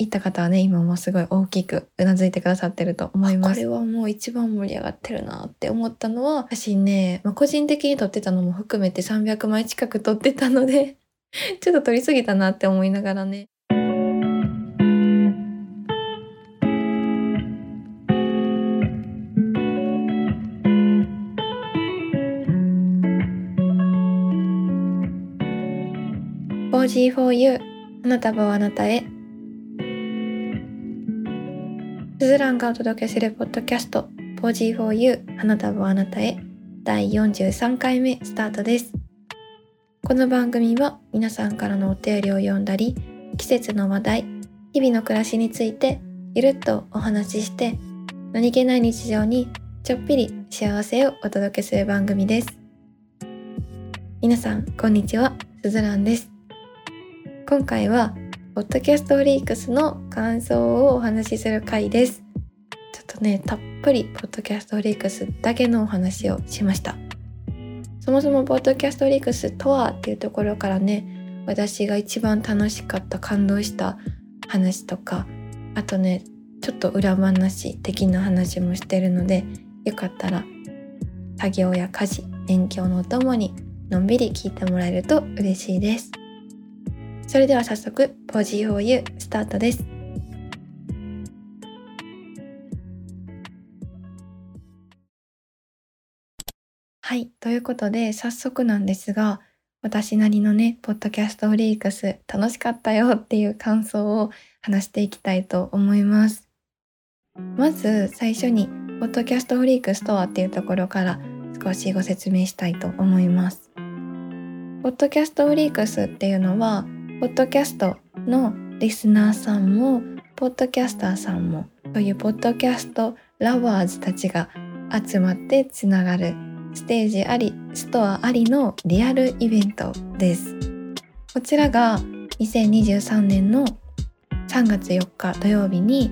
行った方はね、今もすごい大きくうなずいてくださってると思います。これはもう一番盛り上がってるなって思ったのは、私ね、まあ、個人的に撮ってたのも含めて300枚近く撮ってたので ちょっと撮りすぎたなって思いながらね。4G4U 花束をあなたへスズランがお届けするポッドキャスト 4G4U 花束をあなたへ。第43回目スタートです。この番組は皆さんからのお便りを読んだり季節の話題日々の暮らしについてゆるっとお話しして何気ない日常にちょっぴり幸せをお届けする番組です。皆さんこんにちは。すずらんです。今回はポッドキャストリークスの感想をお話しする回です。ちょっとねたっぷりポッドキャストリークスだけのお話をしました。そもそもポッドキャストリークスとはっていうところからね私が一番楽しかった感動した話とかあとねちょっと裏話的な話もしてるのでよかったら作業や家事勉強のお供にのんびり聞いてもらえると嬉しいです。それでは早速、ポジ 4U スタートです。はい、ということで早速なんですが、私なりのね、ポッドキャストフリークス楽しかったよっていう感想を話していきたいと思います。まず最初に、ポッドキャストフリークスとはっていうところから少しご説明したいと思います。ポッドキャストフリークスっていうのは、ポッドキャストのリスナーさんもポッドキャスターさんもそういうポッドキャストラバーズたちが集まってつながるステージありストアありのリアルイベントです。こちらが2023年の3月4日土曜日に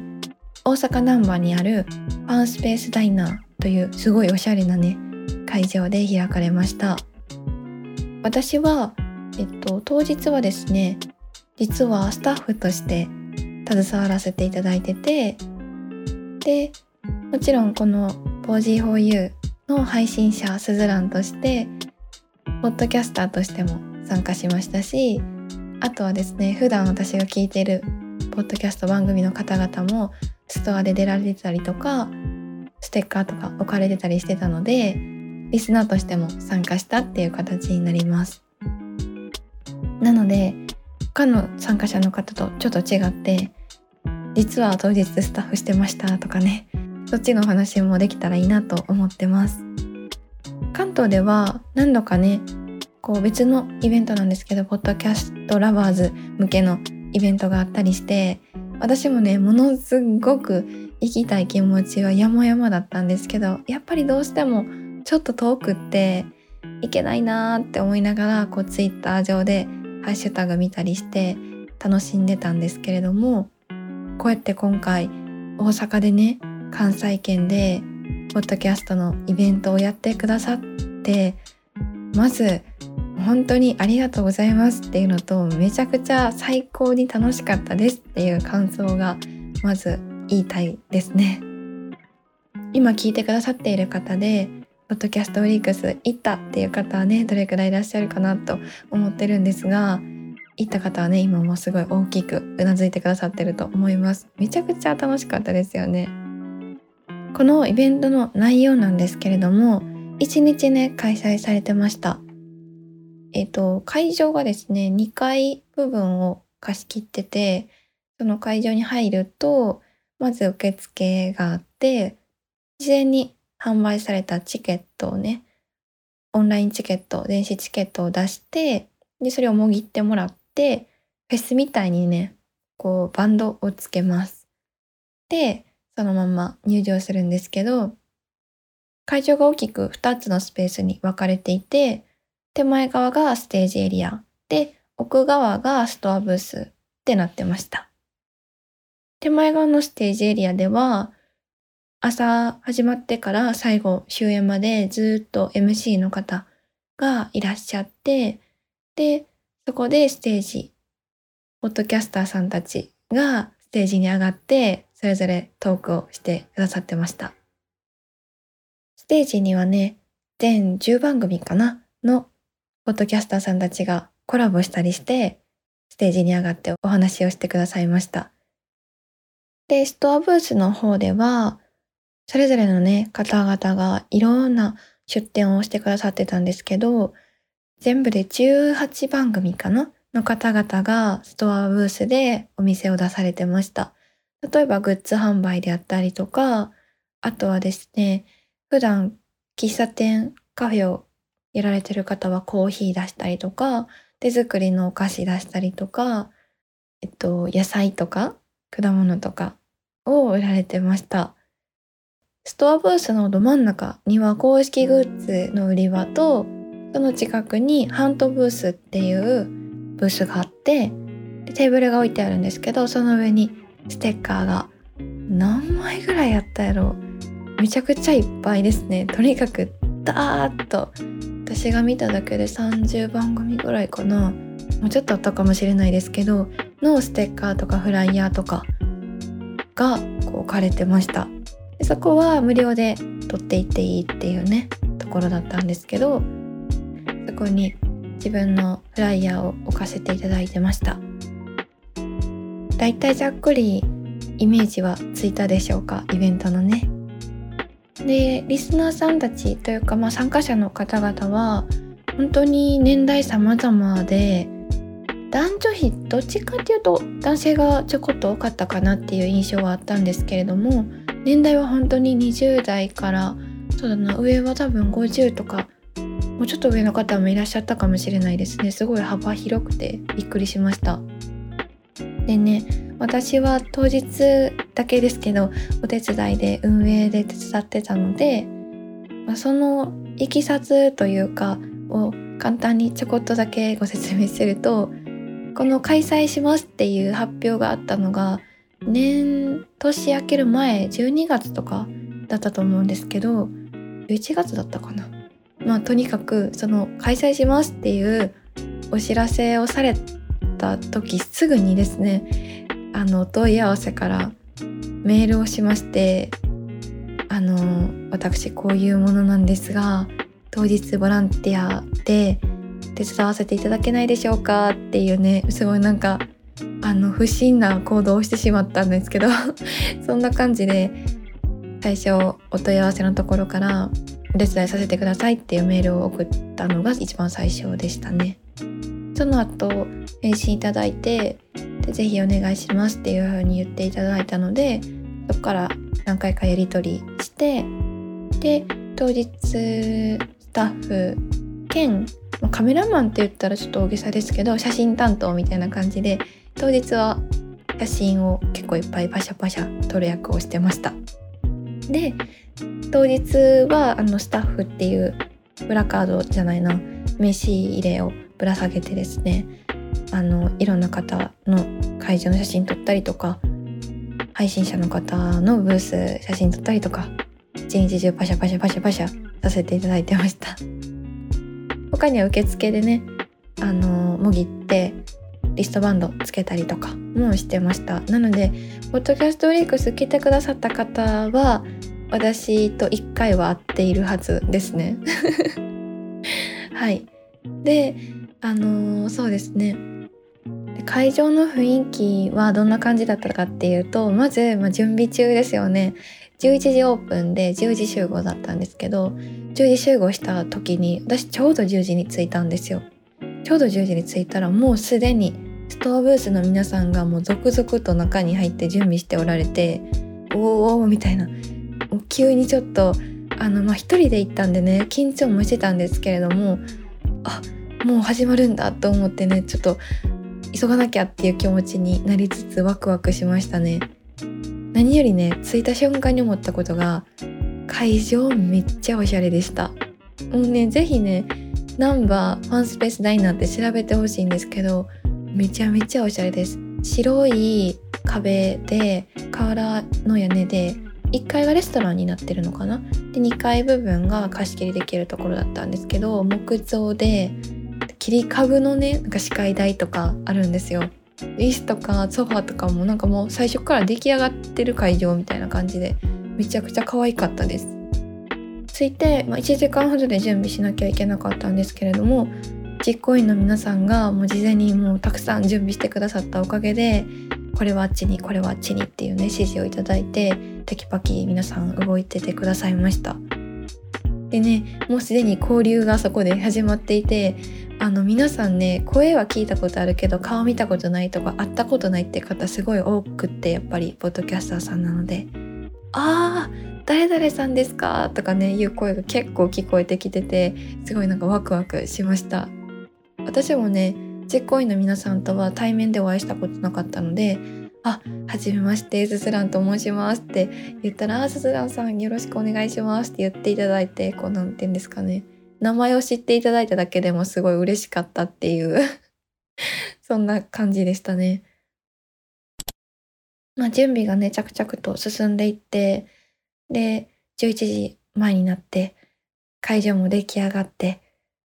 大阪難波にあるファンスペースダイナーというすごいおしゃれなね会場で開かれました。私はえっと、当日はですね実はスタッフとして携わらせていただいててでもちろんこの 4G4U の配信者スズランとしてポッドキャスターとしても参加しましたしあとはですね普段私が聞いてるポッドキャスト番組の方々もストアで出られてたりとかステッカーとか置かれてたりしてたのでリスナーとしても参加したっていう形になります。なので他の参加者の方とちょっと違って実は当日スタッフしてましたとかねそっちのお話もできたらいいなと思ってます。関東では何度かねこう別のイベントなんですけどポッドキャストラバーズ向けのイベントがあったりして私もねものすごく行きたい気持ちは山々だったんですけどやっぱりどうしてもちょっと遠くって行けないなーって思いながらこうツイッター上でハッシュタグ見たりして楽しんでたんですけれどもこうやって今回大阪でね関西圏でポッドキャストのイベントをやってくださってまず本当にありがとうございますっていうのとめちゃくちゃ最高に楽しかったですっていう感想がまず言いたいですね。今聞いてくださっている方でポッドキャストウィークス行ったっていう方はねどれくらいいらっしゃるかなと思ってるんですが行った方はね今もすごい大きくうなずいてくださってると思います。めちゃくちゃ楽しかったですよね。このイベントの内容なんですけれども1日ね開催されてました。えっ、ー、と会場がですね2階部分を貸し切っててその会場に入るとまず受付があって事前に販売されたチケットをね、オンラインチケット、電子チケットを出して、で、それをもぎってもらって、フェスみたいにね、こう、バンドをつけます。で、そのまま入場するんですけど、会場が大きく2つのスペースに分かれていて、手前側がステージエリアで、奥側がストアブースってなってました。手前側のステージエリアでは、朝始まってから最後終演までずっと MC の方がいらっしゃって、で、そこでステージ、ポッドキャスターさんたちがステージに上がってそれぞれトークをしてくださってました。ステージにはね、全10番組かなのポッドキャスターさんたちがコラボしたりして、ステージに上がってお話をしてくださいました。で、ストアブースの方では、それぞれのね、方々がいろんな出展をしてくださってたんですけど、全部で18番組かな？の方々がストアブースでお店を出されてました。例えばグッズ販売であったりとか、あとはですね、普段喫茶店、カフェをやられてる方はコーヒー出したりとか、手作りのお菓子出したりとか、えっと、野菜とか果物とかを売られてました。ストアブースのど真ん中には公式グッズの売り場と、その近くにハントブースっていうブースがあって、でテーブルが置いてあるんですけど、その上にステッカーが何枚ぐらいあったやろめちゃくちゃいっぱいですね。とにかくダーッと。私が見ただけで30番組ぐらいかな。もうちょっとあったかもしれないですけどのステッカーとかフライヤーとかがこう置かれてました。でそこは無料で取っていっていいっていうねところだったんですけどそこに自分のフライヤーを置かせていただいてました。だいたいざっくりイメージはついたでしょうかイベントのね。でリスナーさんたちというか、まあ、参加者の方々は本当に年代様々で男女比どっちかっていうと男性がちょこっと多かったかなっていう印象はあったんですけれども年代は本当に20代からそうだな上は多分50とかもうちょっと上の方もいらっしゃったかもしれないですね。すごい幅広くてびっくりしました。でね私は当日だけですけどお手伝いで運営で手伝ってたので、まあ、そのいきさつというかを簡単にちょこっとだけご説明するとこの開催しますっていう発表があったのが年年明ける前12月とかだったと思うんですけど11月だったかな。まあとにかくその開催しますっていうお知らせをされた時すぐにですねあのお問い合わせからメールをしましてあの私こういうものなんですが当日ボランティアで手伝わせていただけないでしょうかっていうねすごいなんかあの不審な行動をしてしまったんですけど そんな感じで最初お問い合わせのところからお手伝いさせてくださいっていうメールを送ったのが一番最初でしたね。その後返信いただいてでぜひお願いしますっていう風に言っていただいたのでそこから何回かやり取りしてで当日スタッフ兼カメラマンって言ったらちょっと大げさですけど写真担当みたいな感じで当日は写真を結構いっぱいパシャパシャ撮る役をしてました。で当日はあのスタッフっていうプラカードじゃないな名刺入れをぶら下げてですねあのいろんな方の会場の写真撮ったりとか配信者の方のブース写真撮ったりとか一日中パシャパシャパシャパシャさせていただいてました。他には受付でねあのもぎってリストバンドつけたりとかもしてました。なのでポッドキャストウィークス来てくださった方は私と1回は会っているはずですね。はい。であのーそうですね。会場の雰囲気はどんな感じだったかっていうとまず、まあ、準備中ですよね。11時オープンで10時集合だったんですけど10時集合した時に私ちょうど10時に着いたんですよ。ちょうど10時に着いたらもうすでにストアブースの皆さんがもう続々と中に入って準備しておられておーおーみたいな。急にちょっとあのまあ一人で行ったんでね緊張もしてたんですけれどもあもう始まるんだと思ってねちょっと急がなきゃっていう気持ちになりつつワクワクしましたね。何よりね着いた瞬間に思ったことが会場めっちゃおしゃれでした。もうねぜひねナンバーファンスペースダイナーって調べてほしいんですけどめちゃめちゃおしゃれです。白い壁で瓦の屋根で1階がレストランになってるのかな？で2階部分が貸し切りできるところだったんですけど木造で切り株のねなんか視界台とかあるんですよ。椅子とかソファーとかもなんかもう最初から出来上がってる会場みたいな感じでめちゃくちゃ可愛かったです。着いて、まあ、1時間ほどで準備しなきゃいけなかったんですけれども実行委員の皆さんがもう事前にもうたくさん準備してくださったおかげでこれはあっちにこれはあっちにっていうね指示をいただいてテキパキ皆さん動いててくださいましたでねもうすでに交流がそこで始まっていてあの皆さんね声は聞いたことあるけど顔見たことないとか会ったことないって方すごい多くってやっぱりポッドキャスターさんなのであー誰々さんですか？とかねいう声が結構聞こえてきててすごいなんかワクワクしました。私もね実行委員の皆さんとは対面でお会いしたことなかったので「あはじめましてスズランと申します」って言ったら「スズランさんよろしくお願いします」って言っていただいてこうなんて言うんですかね。名前を知っていただいただけでもすごい嬉しかったっていう そんな感じでしたね。まあ準備がね着々と進んでいってで11時前になって会場も出来上がって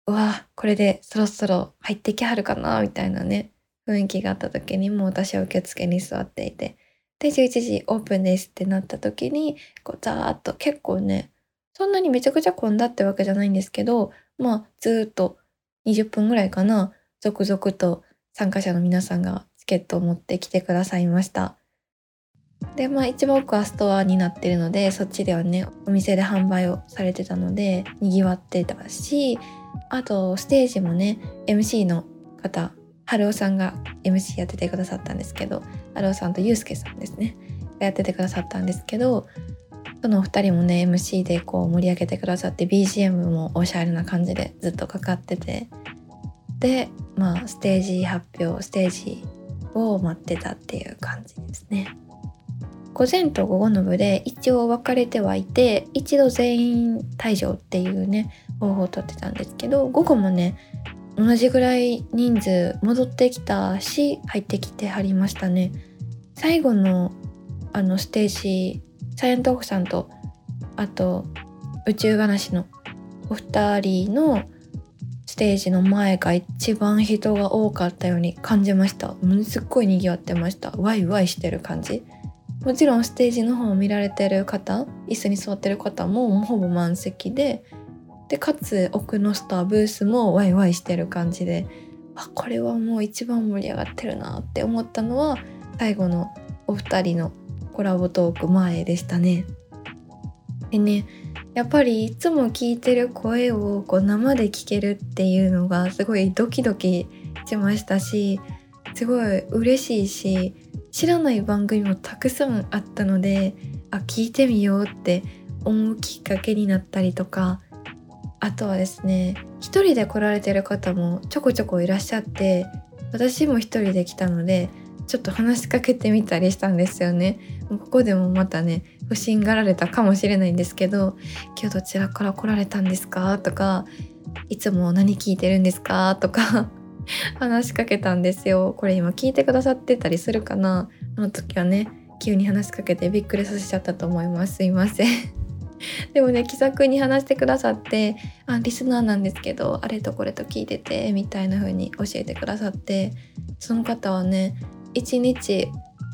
うわこれでそろそろ入ってきはるかなみたいなね雰囲気があった時にもう私は受付に座っていてで11時オープンですってなった時にこうザーッと結構ねそんなにめちゃくちゃ混んだってわけじゃないんですけどまあずっと20分ぐらいかな続々と参加者の皆さんがチケットを持ってきてくださいました。でまあ一番奥はストアになってるのでそっちではねお店で販売をされてたのでにぎわってたしあとステージもね MC の方春雄さんが MC やっててくださったんですけど春雄さんとゆうすけさんですねやっててくださったんですけどそのお二人もね MC でこう盛り上げてくださって BGM もおしゃれな感じでずっとかかっててでまあステージ発表ステージを待ってたっていう感じですね。午前と午後の部で一応分かれてはいて一度全員退場っていうね方法をとってたんですけど午後もね同じぐらい人数戻ってきたし入ってきてはりましたね。最後のあのステージサイエントークさんとあと宇宙話のお二人のステージの前が一番人が多かったように感じました。ものすっごい賑わってました。ワイワイしてる感じ。もちろんステージの方を見られてる方椅子に座ってる方もほぼ満席ででかつ奥のスターブースもワイワイしてる感じであこれはもう一番盛り上がってるなって思ったのは最後のお二人のコラボトーク前でしたね。でねやっぱりいつも聞いてる声をこう生で聞けるっていうのがすごいドキドキしましたしすごい嬉しいし知らない番組もたくさんあったのであ聞いてみようって思うきっかけになったりとかあとはですね一人で来られてる方もちょこちょこいらっしゃって私も一人で来たのでちょっと話しかけてみたりしたんですよねここでもまたね不審がられたかもしれないんですけど「今日どちらから来られたんですか?」とか「いつも何聞いてるんですか?」とか 話しかけたんですよ。これ今聞いてくださってたりするかな？あの時はね急に話しかけてびっくりさせちゃったと思います。すいません。でもね気さくに話してくださってあリスナーなんですけどあれとこれと聞いててみたいな風に教えてくださってその方はね一日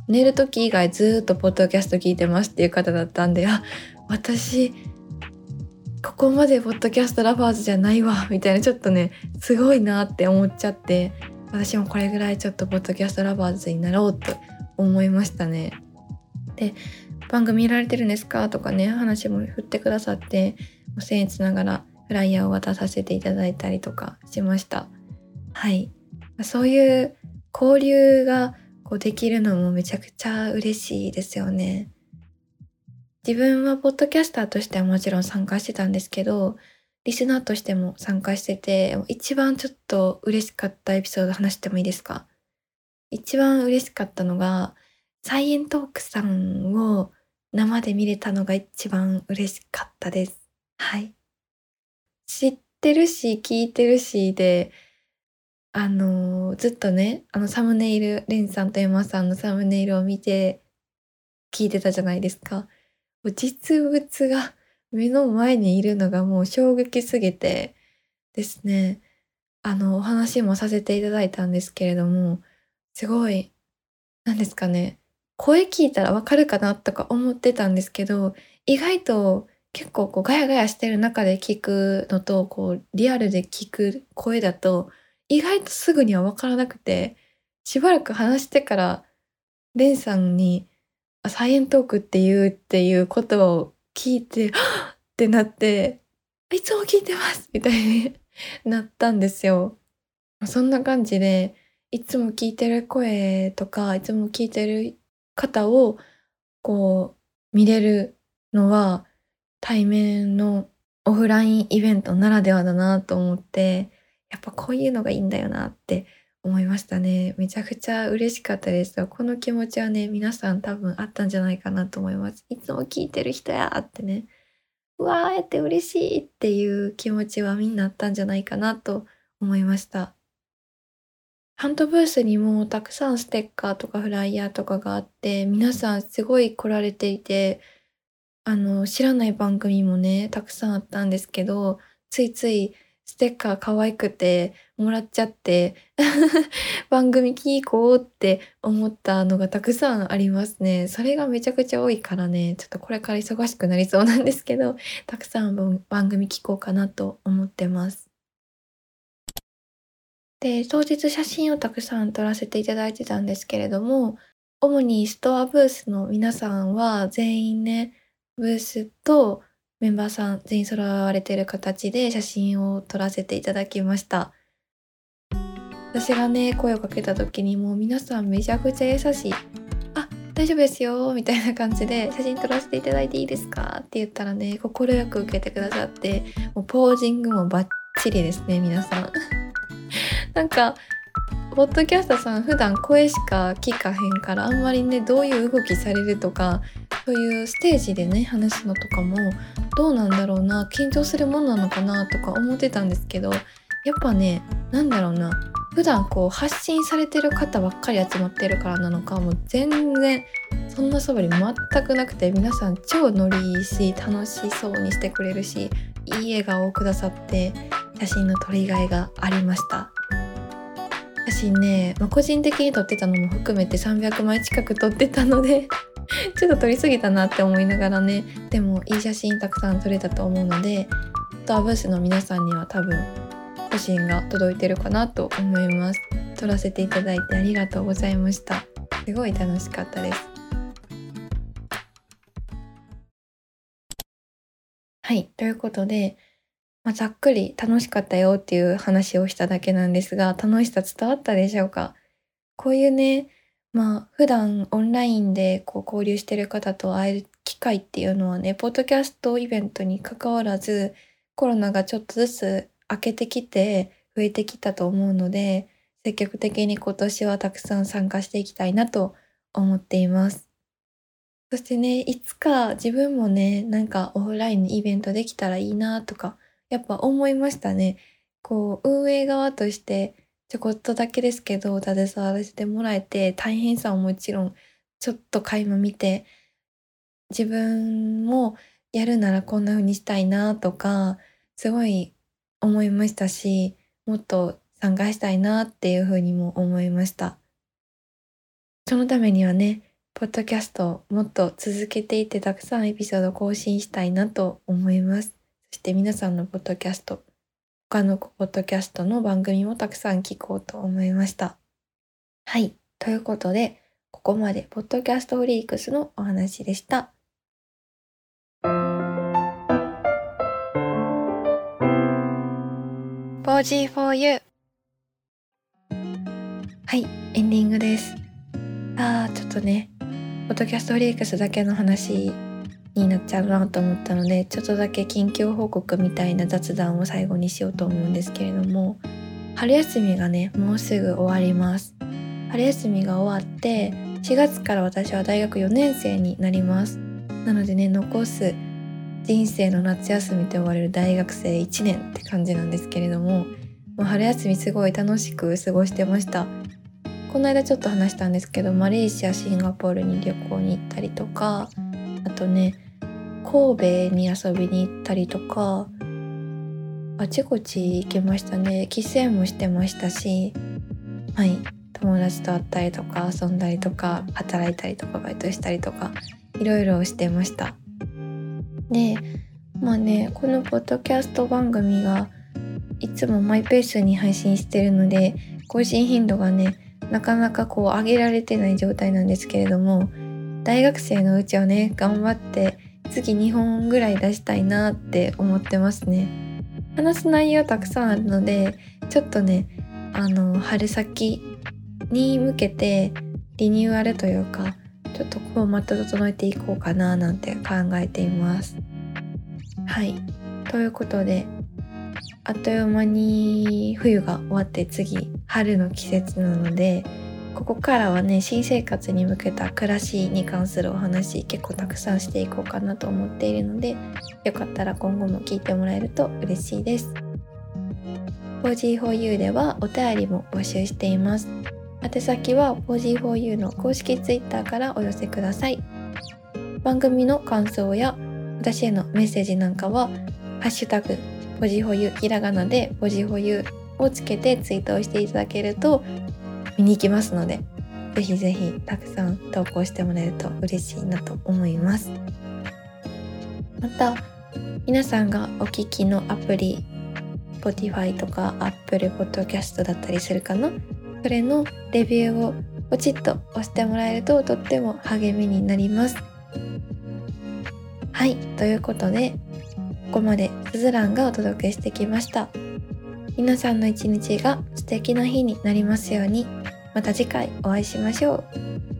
寝る時以外ずっとポッドキャスト聞いてますっていう方だったんであ私ここまでポッドキャストラバーズじゃないわみたいなちょっとねすごいなって思っちゃって私もこれぐらいちょっとポッドキャストラバーズになろうと思いましたね。で番組見られてるんですか？とかね話も振ってくださって僭越ながらフライヤーを渡させていただいたりとかしました。はいそういう交流がこうできるのもめちゃくちゃ嬉しいですよね。自分はポッドキャスターとしてはもちろん参加してたんですけど、リスナーとしても参加してて、一番ちょっと嬉しかったエピソード話してもいいですか？一番嬉しかったのが、サイエントークさんを生で見れたのが一番嬉しかったです。はい。知ってるし、聞いてるしで、あの、ずっとね、あのサムネイル、レンさんとエマさんのサムネイルを見て聞いてたじゃないですか。実物が目の前にいるのがもう衝撃すぎてですね、あの、お話もさせていただいたんですけれども、すごい、なんですかね、声聞いたらわかるかなとか思ってたんですけど、意外と結構こうガヤガヤしてる中で聞くのと、こうリアルで聞く声だと、意外とすぐにはわからなくて、しばらく話してから、レンさんに、サイエントークって言うっていうことを聞いて、はっってなって、いつも聞いてますみたいになったんですよ。そんな感じで、いつも聞いてる声とか、いつも聞いてる方を、こう、見れるのは、対面のオフラインイベントならではだなと思って、やっぱこういうのがいいんだよなって思いましたね。めちゃくちゃ嬉しかったです。この気持ちはね、皆さん多分あったんじゃないかなと思います。いつも聞いてる人やってね。うわーって嬉しいっていう気持ちはみんなあったんじゃないかなと思いました。ハントブースにもたくさんステッカーとかフライヤーとかがあって、皆さんすごい来られていて、あの、知らない番組もね、たくさんあったんですけど、ついついステッカー可愛くてもらっちゃって 番組聞こうって思ったのがたくさんありますね。それがめちゃくちゃ多いからね、ちょっとこれから忙しくなりそうなんですけど、たくさん番組聞こうかなと思ってます。で、当日写真をたくさん撮らせていただいてたんですけれども、主にストアブースの皆さんは全員ね、ブースとメンバーさん全員揃われてる形で写真を撮らせていただきました。私がね、声をかけた時にもう皆さんめちゃくちゃ優しい。あ、大丈夫ですよ、みたいな感じで写真撮らせていただいていいですか？って言ったらね、快く受けてくださって、もうポージングもバッチリですね、皆さん。なんか、ポッドキャスターさん普段声しか聞かへんからあんまりねどういう動きされるとかそういうステージでね話すのとかもどうなんだろうな緊張するもんなのかなとか思ってたんですけどやっぱねなんだろうな普段こう発信されてる方ばっかり集まってるからなのかもう全然そんなそぶり全くなくて皆さん超ノリいいし楽しそうにしてくれるしいい笑顔をくださって写真の撮りがいがありました。写真ね、まあ、個人的に撮ってたのも含めて300枚近く撮ってたので ちょっと撮りすぎたなって思いながらねでもいい写真たくさん撮れたと思うのでトアブースの皆さんには多分写真が届いてるかなと思います。撮らせていただいてありがとうございました。すごい楽しかったです。はいということで、まあ、ざっくり楽しかったよっていう話をしただけなんですが楽しさ伝わったでしょうか？こういうねまあ普段オンラインでこう交流してる方と会える機会っていうのはね、ポッドキャストイベントに関わらずコロナがちょっとずつ明けてきて増えてきたと思うので、積極的に今年はたくさん参加していきたいなと思っています。そしてね、いつか自分もね、なんかオフラインのイベントできたらいいなとか、やっぱ思いましたね。こう、運営側としてちょこっとだけですけど携わらせてもらえて大変さはもちろんちょっと垣間見て自分もやるならこんな風にしたいなとかすごい思いましたしもっと参加したいなっていう風にも思いましたそのためにはねポッドキャストをもっと続けていってたくさんエピソード更新したいなと思いますそして皆さんのポッドキャスト他のポッドキャストの番組もたくさん聞こうと思いました。はい。ということで、ここまでポッドキャストフリークスのお話でした。4G for you はい、エンディングです。あー、ちょっとね、ポッドキャストフリークスだけの話になっちゃうなと思ったのでちょっとだけ近況報告みたいな雑談を最後にしようと思うんですけれども春休みがねもうすぐ終わります。春休みが終わって4月から私は大学4年生になります。なのでね残す人生の夏休みと呼ばれる大学生1年って感じなんですけれどももう春休みすごい楽しく過ごしてました。この間ちょっと話したんですけどマレーシアシンガポールに旅行に行ったりとかあとね神戸に遊びに行ったりとかあちこち行きましたね。帰省もしてましたしはい友達と会ったりとか遊んだりとか働いたりとかバイトしたりとかいろいろしてました。でまあねこのポッドキャスト番組がいつもマイペースに配信してるので更新頻度がねなかなかこう上げられてない状態なんですけれども大学生のうちはね頑張って次2本ぐらい出したいなって思ってますね。話す内容たくさんあるのでちょっとねあの春先に向けてリニューアルというかちょっとフォーマット整えていこうかななんて考えています。はい。ということであっという間に冬が終わって次春の季節なのでここからはね新生活に向けた暮らしに関するお話結構たくさんしていこうかなと思っているのでよかったら今後も聞いてもらえると嬉しいです。4G4U ではお便りも募集しています。宛先は 4G4U の公式 Twitter からお寄せください。番組の感想や私へのメッセージなんかは「ハッシュタグポジホユひらがなでポジホユをつけてツイートをしていただけると見に行きますのでぜひぜひたくさん投稿してもらえると嬉しいなと思います。また皆さんがお聞きのアプリ Spotify とか Apple Podcast だったりするかな？それのレビューをポチッと押してもらえるととっても励みになります。はいということでここまですずらんがお届けしてきました。皆さんの一日が素敵な日になりますように。また次回お会いしましょう。